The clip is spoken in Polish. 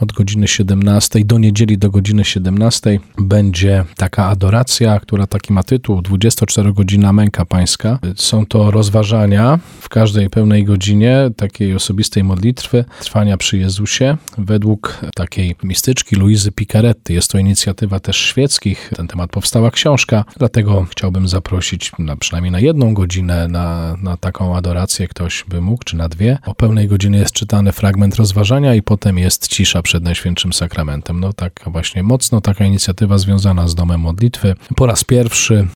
od godziny 17 do niedzieli do godziny 17 będzie taka adoracja, która taki ma tytuł 24-godzina męka pańska. Są to rozważania w każdej pełnej godzinie takiej osobistej modlitwy trwania przy Jezusie według takiej mistyczki Luizy Picaretti. Jest to inicjatywa też świeckich. Ten temat powstała książka, dlatego chciałbym zaprosić na, przynajmniej na jedną godzinę na, na taką adorację ktoś by mógł, czy na dwie. O pełnej godzinie jest czytany fragment rozważania i potem jest cisza przed Najświętszym Sakramentem. No tak właśnie mocno taka inicjatywa związana z Domem Modlitwy. Po raz pierwszy